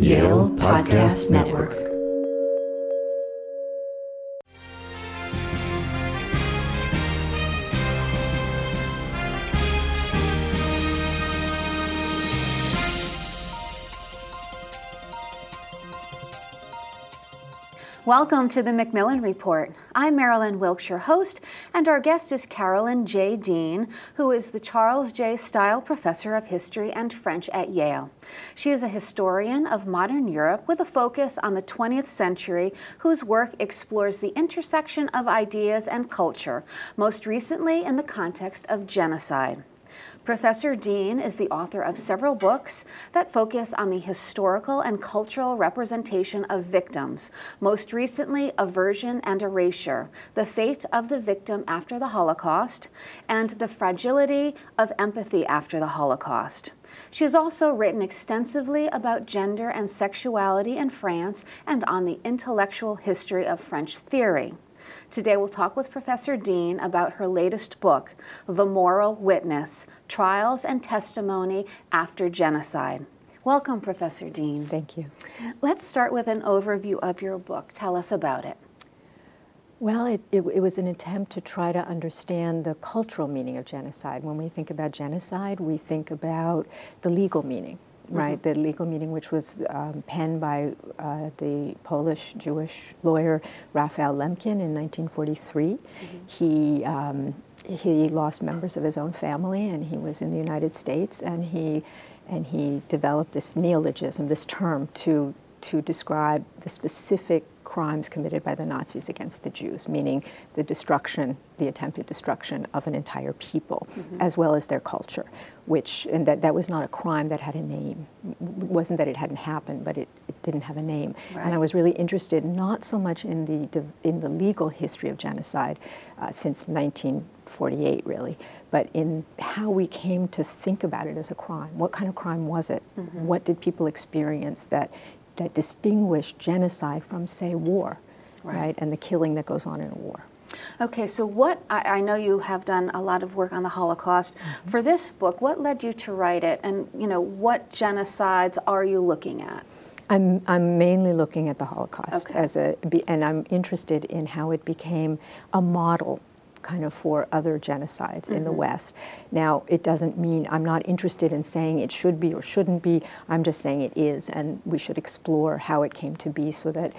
Yale Podcast Network. Welcome to the Macmillan Report. I'm Marilyn Wilkshire, host, and our guest is Carolyn J. Dean, who is the Charles J. Stille Professor of History and French at Yale. She is a historian of modern Europe with a focus on the 20th century, whose work explores the intersection of ideas and culture, most recently in the context of genocide. Professor Dean is the author of several books that focus on the historical and cultural representation of victims, most recently, Aversion and Erasure The Fate of the Victim After the Holocaust, and The Fragility of Empathy After the Holocaust. She has also written extensively about gender and sexuality in France and on the intellectual history of French theory. Today we'll talk with Professor Dean about her latest book, The Moral Witness Trials and Testimony After Genocide. Welcome, Professor Dean. Thank you. Let's start with an overview of your book. Tell us about it. Well, it, it, it, was an attempt to try to understand the cultural meaning of genocide. When we think about genocide, we think about the legal meaning right? Mm-hmm. The legal meeting, which was um, penned by uh, the Polish Jewish lawyer Raphael Lemkin in 1943. Mm-hmm. He um, he lost members of his own family, and he was in the United States, and he and he developed this neologism, this term to to describe the specific crimes committed by the Nazis against the Jews, meaning the destruction, the attempted destruction of an entire people, mm-hmm. as well as their culture, which, and that, that was not a crime that had a name. It wasn't that it hadn't happened, but it, it didn't have a name. Right. And I was really interested not so much in the, in the legal history of genocide uh, since 1948, really, but in how we came to think about it as a crime. What kind of crime was it? Mm-hmm. What did people experience that that distinguish genocide from, say, war, right. right? And the killing that goes on in a war. Okay, so what I, I, know you have done a lot of work on the Holocaust. Mm-hmm. For this book, what led you to write it, and you know what genocides are you looking at? I'm I'm mainly looking at the Holocaust okay. as a, and I'm interested in how it became a model kind of for other genocides mm-hmm. in the mm-hmm. West. Now, it doesn't mean I'm not interested in saying it should be or shouldn't be. I'm just saying it is, and we should explore how it came to be so that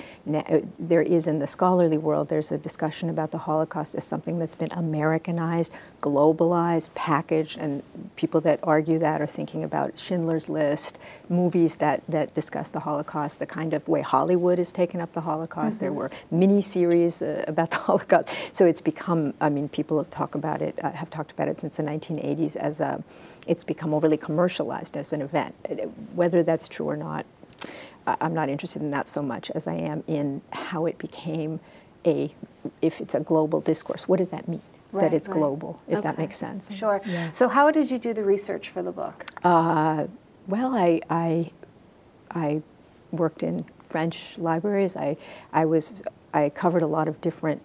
there is in the scholarly world, there's a discussion about the Holocaust as something that's been Americanized, globalized, packaged, and people that argue that are thinking about Schindler's List, movies that, that discuss the Holocaust, the kind of way Hollywood has taken up the Holocaust. Mm-hmm. There were mini series uh, about the Holocaust. So it's become, I mean, people talk about it, uh, have talked about it since the 1980s as a, it's become overly commercialized as an event. Whether that's true or not, I'm not interested in that so much as I am in how it became a, if it's a global discourse, what does that mean? Right, that it's right. global, if okay. that makes sense. Sure. Yeah. So, how did you do the research for the book? Uh, well, I, I, I worked in French libraries. I, I was, I covered a lot of different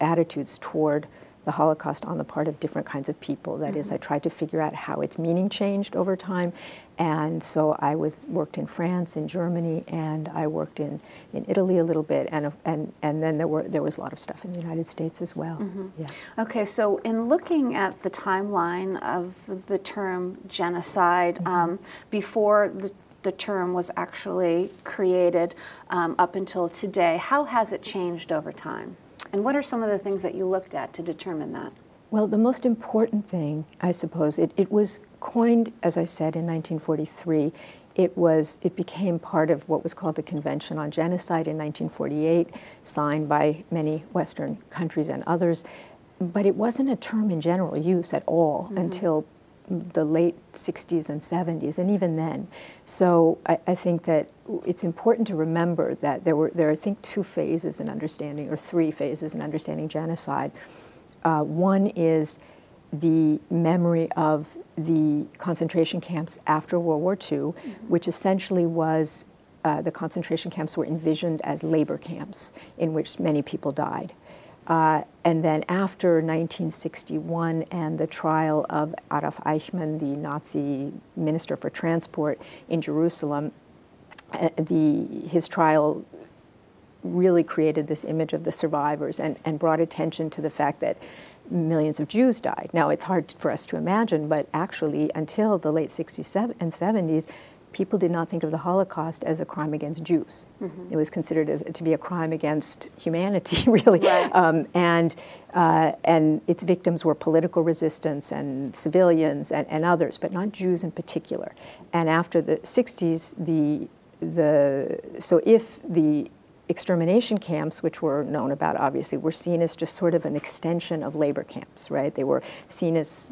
attitudes toward the Holocaust on the part of different kinds of people. That mm-hmm. is, I mm-hmm. tried to figure out how its meaning changed over time. And so I was worked in France, in Germany, and I worked in, in Italy a little bit, and, and, and then there, were, there was a lot of stuff in the United States as well. Mm-hmm. Yeah. Okay, so in looking at the timeline of the term genocide, mm-hmm. um, before the the term was actually created um, up until today. How has it changed over time? And what are some of the things that you looked at to determine that? Well, the most important thing, I suppose, it, it was coined, as I said, in 1943. It was it became part of what was called the Convention on Genocide in 1948, signed by many Western countries and others. But it wasn't a term in general use at all mm-hmm. until the late 60s and 70s, and even then. So I, I, think that it's important to remember that there were there are, I think two phases in understanding, or three phases in understanding genocide. Uh, one is the memory of the concentration camps after World War II, mm-hmm. which essentially was uh, the concentration camps were envisioned as labor camps in which many people died. Uh, and then after 1961 and the trial of Adolf Eichmann, the Nazi minister for transport in Jerusalem, uh, the, his trial really created this image of the survivors and, and brought attention to the fact that millions of Jews died. Now, it's hard for us to imagine, but actually, until the late 60s and 70s, people did not think of the Holocaust as a crime against Jews. Mm-hmm. It was considered as, to be a crime against humanity, really. Right. Um, and, uh, and its victims were political resistance and civilians and, and others, but not Jews in particular. And after the 60s, the, the, so if the extermination camps, which were known about obviously, were seen as just sort of an extension of labor camps, right? They were seen as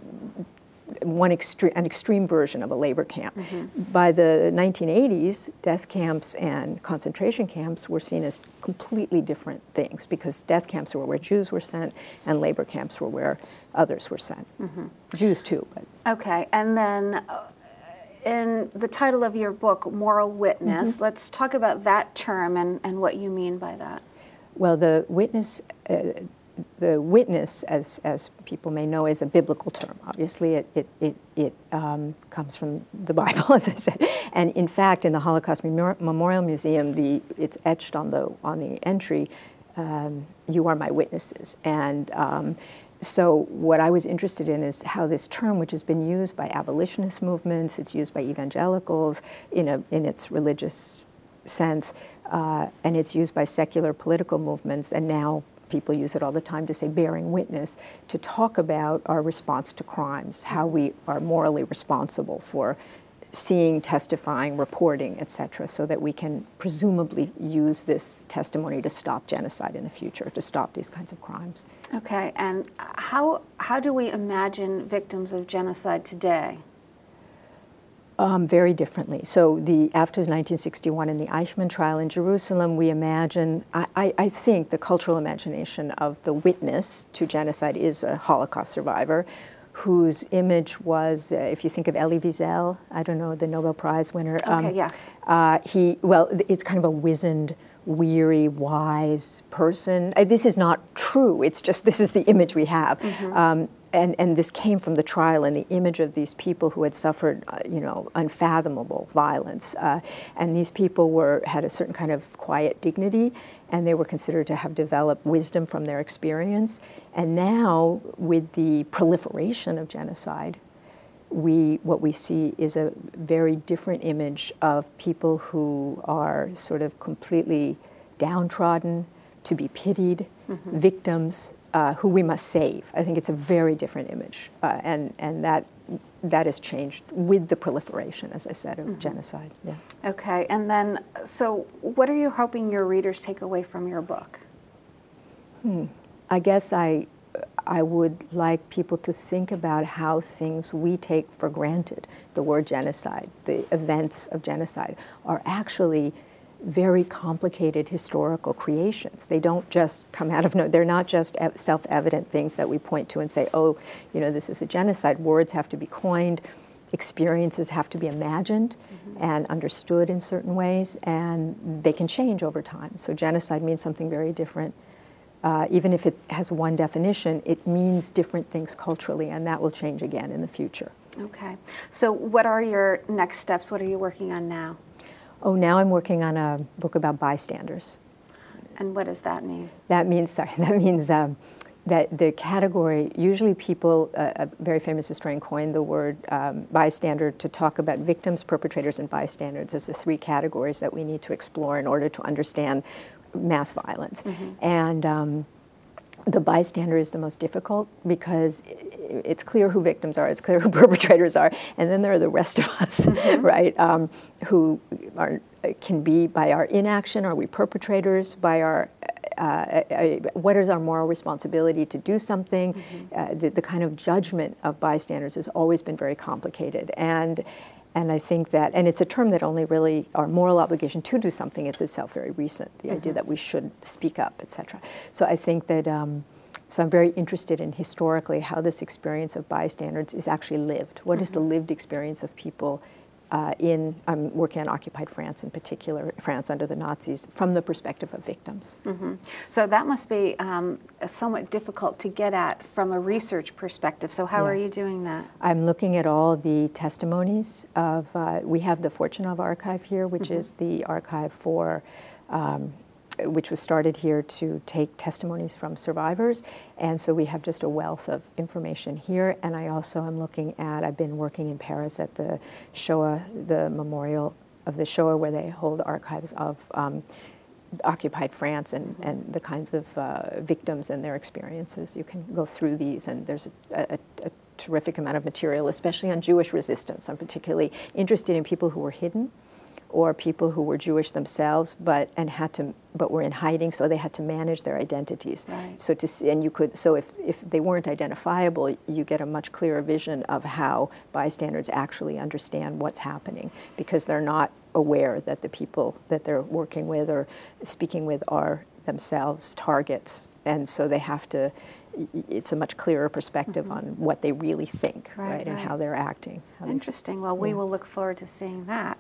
one extreme, an extreme version of a labor camp. Mm-hmm. By the 1980s, death camps and concentration camps were seen as completely different things because death camps were where Jews were sent and labor camps were where others were sent. Mm-hmm. Jews too. But. Okay, and then uh, in the title of your book, Moral Witness, mm-hmm. let's talk about that term and, and what you mean by that. Well, the witness, uh, the witness, as, as people may know, is a biblical term. Obviously, it, it, it, it um, comes from the Bible, as I said. And in fact, in the Holocaust Memorial Museum, the, it's etched on the, on the entry, um, You are my witnesses. And um, so what I was interested in is how this term, which has been used by abolitionist movements, it's used by evangelicals in, a, in its religious sense, uh, and it's used by secular political movements, and now people use it all the time to say bearing witness, to talk about our response to crimes, how we are morally responsible for seeing, testifying, reporting, etc., so that we can presumably use this testimony to stop genocide in the future, to stop these kinds of crimes. Okay, and how, how do we imagine victims of genocide today? Um, very differently. So the after 1961 in the Eichmann trial in Jerusalem, we imagine, I, I, I, think the cultural imagination of the witness to genocide is a Holocaust survivor whose image was, uh, if you think of Elie Wiesel, I don't know, the Nobel Prize winner. Okay, um, yes. Uh, he, well, it's kind of a wizened, weary, wise person. Uh, this is not true. It's just, this is the image we have. Mm-hmm. Um, and, and this came from the trial and the image of these people who had suffered, uh, you know, unfathomable violence. Uh, and these people were had a certain kind of quiet dignity, and they were considered to have developed wisdom from their experience. And now, with the proliferation of genocide, we what we see is a very different image of people who are sort of completely downtrodden, to be pitied, mm-hmm. victims uh, who we must save. I think it's a very different image, uh, and and that that has changed with the proliferation, as I said, of mm-hmm. genocide. Yeah. Okay, and then so what are you hoping your readers take away from your book? Hmm. I guess I I would like people to think about how things we take for granted, the word genocide, the events of genocide, are actually very complicated historical creations. They don't just come out of no, they're not just self evident things that we point to and say, oh, you know, this is a genocide. Words have to be coined, experiences have to be imagined mm-hmm. and understood in certain ways, and they can change over time. So, genocide means something very different. Uh, even if it has one definition, it means different things culturally, and that will change again in the future. Okay. So, what are your next steps? What are you working on now? Oh, now I'm working on a book about bystanders. And what does that mean? That means, sorry, that means um, that the category, usually people, uh, a very famous historian coined the word um, bystander to talk about victims, perpetrators, and bystanders as the three categories that we need to explore in order to understand mass violence. Mm-hmm. And um, the bystander is the most difficult because it's clear who victims are, it's clear who perpetrators are, and then there are the rest of us, mm-hmm. right? Um, who are can be by our inaction. Are we perpetrators? By our uh, uh, uh what is our moral responsibility to do something? Mm-hmm. Uh, the, the kind of judgment of bystanders has always been very complicated, and and I think that, and it's a term that only really, our moral obligation to do something, it's itself very recent, the mm-hmm. idea that we should speak up, et cetera. So I think that, um, so I'm very interested in historically how this experience of bystanders is actually lived. What mm-hmm. is the mm-hmm. lived experience of people uh, in, I'm working on occupied France in particular, France under the Nazis, from the perspective of victims. Mm-hmm. So that must be um, somewhat difficult to get at from a research perspective. So how Yeah. are you doing that? I'm looking at all the testimonies of, uh, we have the Fortunoff Archive here, which is the archive for, um, which was started here to take testimonies from survivors. And so we have just a wealth of information here. And I also am looking at, I've been working in Paris at the Shoah, the memorial of the Shoah, where they hold archives of um, occupied France and, and the kinds of uh, victims and their experiences. You can go through these, and there's a, a, a terrific amount of material, especially on Jewish resistance. I'm particularly interested in people who were hidden or people who were Jewish themselves, but and had to, but were in hiding, so they had to manage their identities. Right. So to see, and you could, so if if they weren't identifiable, you get a much clearer vision of how bystanders actually understand what's happening because they're not aware that the people that they're working with or speaking with are themselves targets, and so they have to. It's a much clearer perspective on what they really think, Right, right, and right. how they're acting. how they- Interesting. Well, we will look forward to seeing that.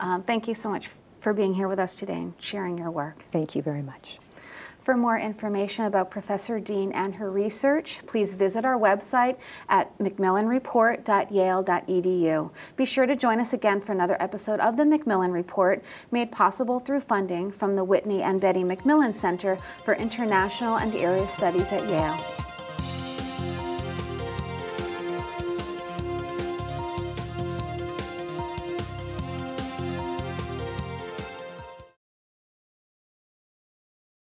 Um, thank you so much for being here with us today and sharing your work. Thank you very much. For more information about Professor Dean and her research, please visit our website at macmillanreport.yale.edu. Be sure to join us again for another episode of the Macmillan Report, made possible through funding from the Whitney and Betty Macmillan Center for International and Area Studies at Yale.